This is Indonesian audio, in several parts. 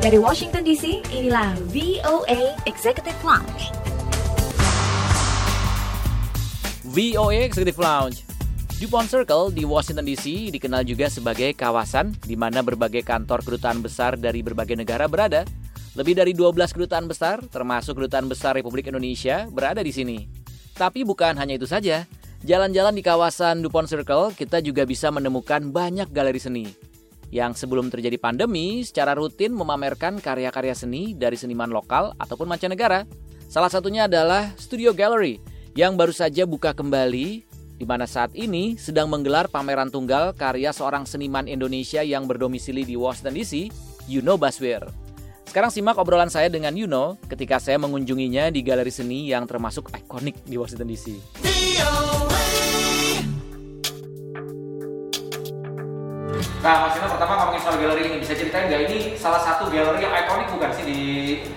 Dari Washington DC, inilah VOA Executive Lounge. VOA Executive Lounge. DuPont Circle di Washington DC dikenal juga sebagai kawasan di mana berbagai kantor kedutaan besar dari berbagai negara berada. Lebih dari 12 kedutaan besar, termasuk kedutaan besar Republik Indonesia, berada di sini. Tapi bukan hanya itu saja. Jalan-jalan di kawasan DuPont Circle, kita juga bisa menemukan banyak galeri seni yang sebelum terjadi pandemi secara rutin memamerkan karya-karya seni dari seniman lokal ataupun mancanegara. Salah satunya adalah Studio Gallery yang baru saja buka kembali di mana saat ini sedang menggelar pameran tunggal karya seorang seniman Indonesia yang berdomisili di Washington DC, Yuno Baswir. Sekarang simak obrolan saya dengan Yuno ketika saya mengunjunginya di galeri seni yang termasuk ikonik di Washington DC. Nah, Mas pertama ngomongin soal galeri ini, bisa ceritain nggak ini salah satu galeri yang ikonik bukan sih di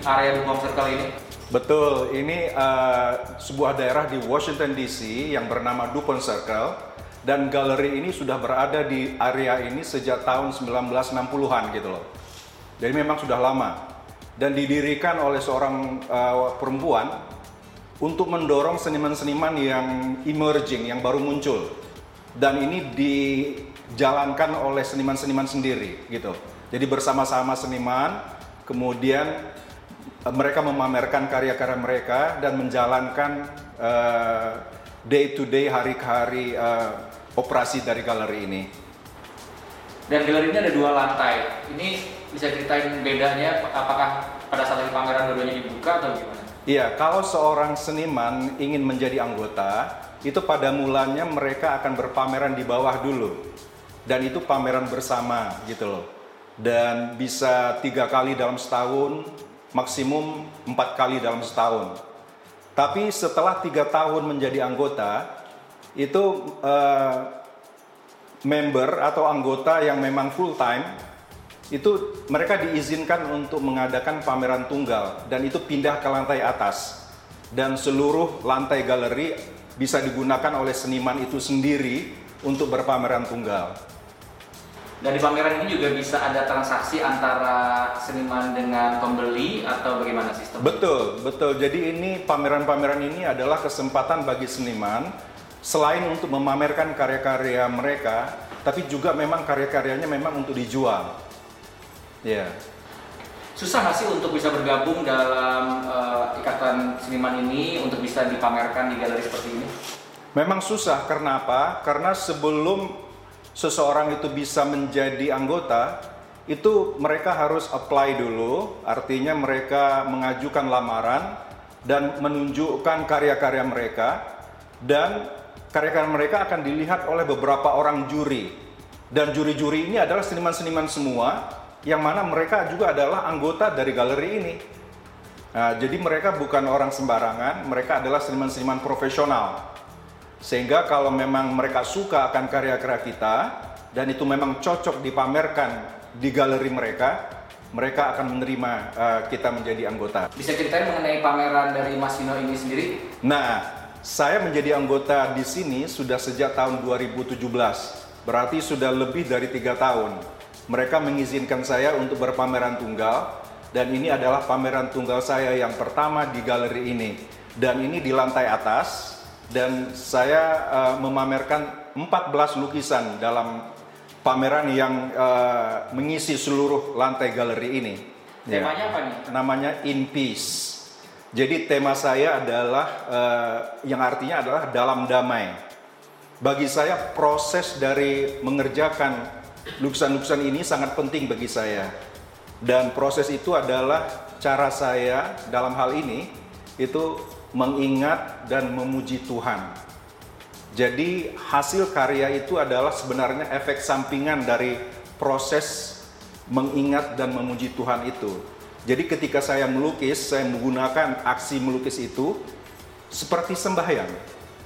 area Dugong Circle ini? Betul, ini uh, sebuah daerah di Washington DC yang bernama DuPont Circle dan galeri ini sudah berada di area ini sejak tahun 1960-an gitu loh. Jadi memang sudah lama dan didirikan oleh seorang uh, perempuan untuk mendorong seniman-seniman yang emerging, yang baru muncul. Dan ini dijalankan oleh seniman-seniman sendiri gitu. Jadi bersama-sama seniman, kemudian mereka memamerkan karya-karya mereka dan menjalankan uh, day to day hari ke hari uh, operasi dari galeri ini. Dan galeri ini ada dua lantai. Ini bisa ceritain bedanya apakah pada saat pameran dua-duanya dibuka atau gimana? Iya, kalau seorang seniman ingin menjadi anggota, itu pada mulanya mereka akan berpameran di bawah dulu. Dan itu pameran bersama gitu loh. Dan bisa tiga kali dalam setahun, maksimum empat kali dalam setahun. Tapi setelah tiga tahun menjadi anggota, itu uh, member atau anggota yang memang full time itu mereka diizinkan untuk mengadakan pameran tunggal dan itu pindah ke lantai atas dan seluruh lantai galeri bisa digunakan oleh seniman itu sendiri untuk berpameran tunggal. Dan di pameran ini juga bisa ada transaksi antara seniman dengan pembeli atau bagaimana sistem? Betul, betul. Jadi ini pameran-pameran ini adalah kesempatan bagi seniman selain untuk memamerkan karya-karya mereka, tapi juga memang karya-karyanya memang untuk dijual. Ya. Yeah. Susah nggak sih untuk bisa bergabung dalam uh, ikatan seniman ini untuk bisa dipamerkan di galeri seperti ini? Memang susah karena apa? Karena sebelum seseorang itu bisa menjadi anggota, itu mereka harus apply dulu, artinya mereka mengajukan lamaran dan menunjukkan karya-karya mereka dan karya-karya mereka akan dilihat oleh beberapa orang juri. Dan juri-juri ini adalah seniman-seniman semua yang mana mereka juga adalah anggota dari galeri ini. Nah, jadi mereka bukan orang sembarangan, mereka adalah seniman-seniman profesional. Sehingga kalau memang mereka suka akan karya-karya kita dan itu memang cocok dipamerkan di galeri mereka, mereka akan menerima uh, kita menjadi anggota. Bisa ceritain mengenai pameran dari Mas Vino ini sendiri? Nah, saya menjadi anggota di sini sudah sejak tahun 2017, berarti sudah lebih dari tiga tahun. Mereka mengizinkan saya untuk berpameran tunggal, dan ini adalah pameran tunggal saya yang pertama di galeri ini. Dan ini di lantai atas, dan saya uh, memamerkan 14 lukisan dalam pameran yang uh, mengisi seluruh lantai galeri ini. Temanya ya. apa nih? Namanya In Peace. Jadi tema saya adalah uh, yang artinya adalah dalam damai. Bagi saya proses dari mengerjakan lukisan-lukisan ini sangat penting bagi saya. Dan proses itu adalah cara saya dalam hal ini itu mengingat dan memuji Tuhan. Jadi hasil karya itu adalah sebenarnya efek sampingan dari proses mengingat dan memuji Tuhan itu. Jadi ketika saya melukis, saya menggunakan aksi melukis itu seperti sembahyang,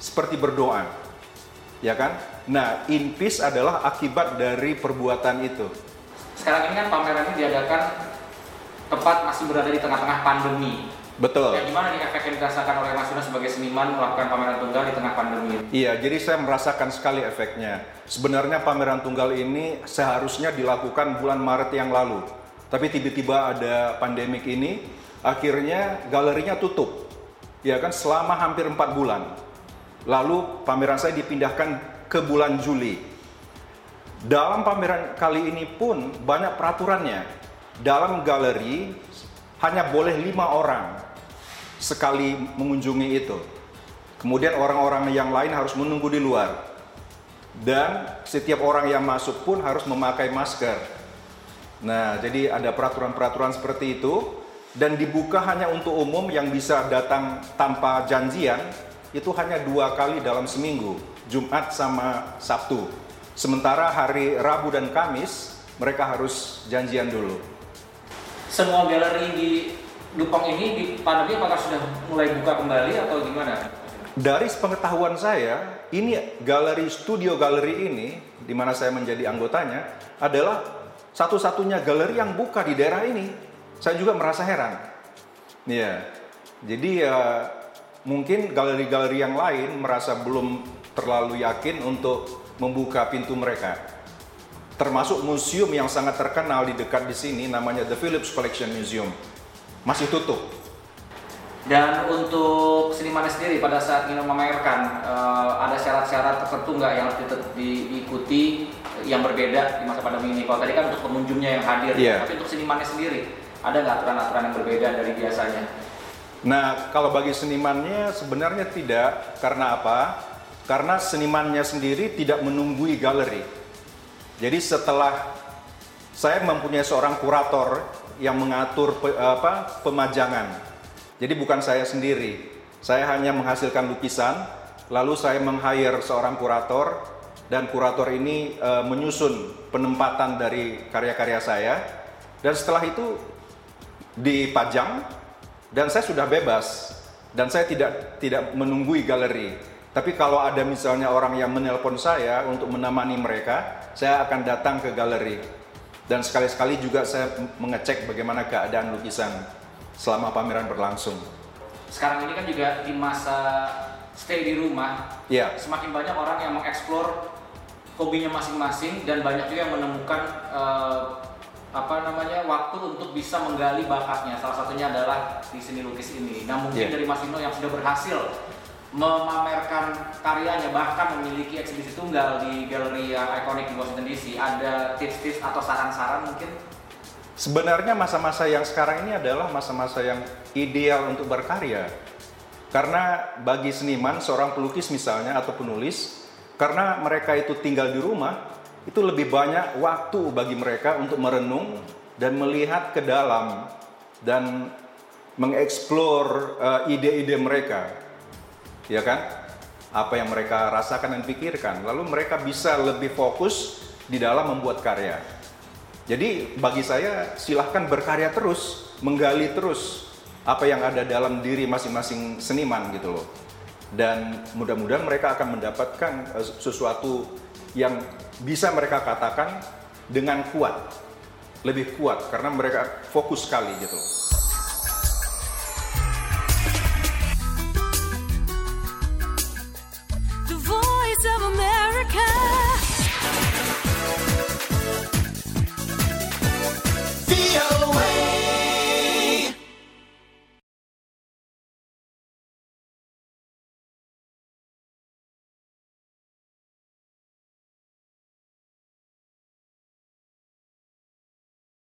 seperti berdoa. Ya kan? Nah, in peace adalah akibat dari perbuatan itu. Sekarang ini kan pameran ini diadakan tepat masih berada di tengah-tengah pandemi. Betul. Ya, gimana nih efek yang dirasakan oleh Mas Yunus sebagai seniman melakukan pameran tunggal di tengah pandemi? Iya, jadi saya merasakan sekali efeknya. Sebenarnya pameran tunggal ini seharusnya dilakukan bulan Maret yang lalu. Tapi tiba-tiba ada pandemik ini, akhirnya galerinya tutup. Ya kan selama hampir empat bulan. Lalu pameran saya dipindahkan ke bulan Juli. Dalam pameran kali ini pun banyak peraturannya. Dalam galeri hanya boleh lima orang sekali mengunjungi itu. Kemudian orang-orang yang lain harus menunggu di luar. Dan setiap orang yang masuk pun harus memakai masker. Nah, jadi ada peraturan-peraturan seperti itu dan dibuka hanya untuk umum yang bisa datang tanpa janjian itu hanya dua kali dalam seminggu, Jumat sama Sabtu. Sementara hari Rabu dan Kamis mereka harus janjian dulu. Semua galeri di Dupang ini di pandemi apakah sudah mulai buka kembali atau gimana? Dari pengetahuan saya, ini galeri studio galeri ini, di mana saya menjadi anggotanya, adalah satu-satunya galeri yang buka di daerah ini. Saya juga merasa heran. Ya, jadi ya mungkin galeri-galeri yang lain merasa belum terlalu yakin untuk membuka pintu mereka. Termasuk museum yang sangat terkenal di dekat di sini, namanya The Phillips Collection Museum masih tutup. Dan untuk seniman sendiri pada saat ingin memamerkan uh, ada syarat-syarat tertentu nggak yang harus diikuti yang berbeda di masa pandemi ini? Kalau tadi kan untuk pengunjungnya yang hadir, yeah. tapi untuk senimannya sendiri ada nggak aturan-aturan yang berbeda dari biasanya? Nah, kalau bagi senimannya sebenarnya tidak. Karena apa? Karena senimannya sendiri tidak menunggui galeri. Jadi setelah saya mempunyai seorang kurator yang mengatur pe, apa, pemajangan. Jadi bukan saya sendiri. Saya hanya menghasilkan lukisan, lalu saya meng-hire seorang kurator dan kurator ini e, menyusun penempatan dari karya-karya saya dan setelah itu dipajang dan saya sudah bebas dan saya tidak tidak menunggui galeri. Tapi kalau ada misalnya orang yang menelpon saya untuk menemani mereka, saya akan datang ke galeri dan sekali-sekali juga saya mengecek bagaimana keadaan lukisan selama pameran berlangsung. Sekarang ini kan juga di masa stay di rumah, yeah. semakin banyak orang yang mengeksplor hobinya masing-masing dan banyak juga yang menemukan uh, apa namanya waktu untuk bisa menggali bakatnya. Salah satunya adalah di seni lukis ini. Nah mungkin yeah. dari Mas Vino yang sudah berhasil memamerkan karyanya bahkan memiliki eksibisi tunggal di galeri yang ikonik di Washington DC ada tips-tips atau saran-saran mungkin? Sebenarnya masa-masa yang sekarang ini adalah masa-masa yang ideal untuk berkarya. Karena bagi seniman seorang pelukis misalnya atau penulis karena mereka itu tinggal di rumah itu lebih banyak waktu bagi mereka untuk merenung dan melihat ke dalam dan mengeksplor uh, ide-ide mereka ya kan? Apa yang mereka rasakan dan pikirkan, lalu mereka bisa lebih fokus di dalam membuat karya. Jadi bagi saya silahkan berkarya terus, menggali terus apa yang ada dalam diri masing-masing seniman gitu loh. Dan mudah-mudahan mereka akan mendapatkan eh, sesuatu yang bisa mereka katakan dengan kuat, lebih kuat karena mereka fokus sekali gitu. Radio.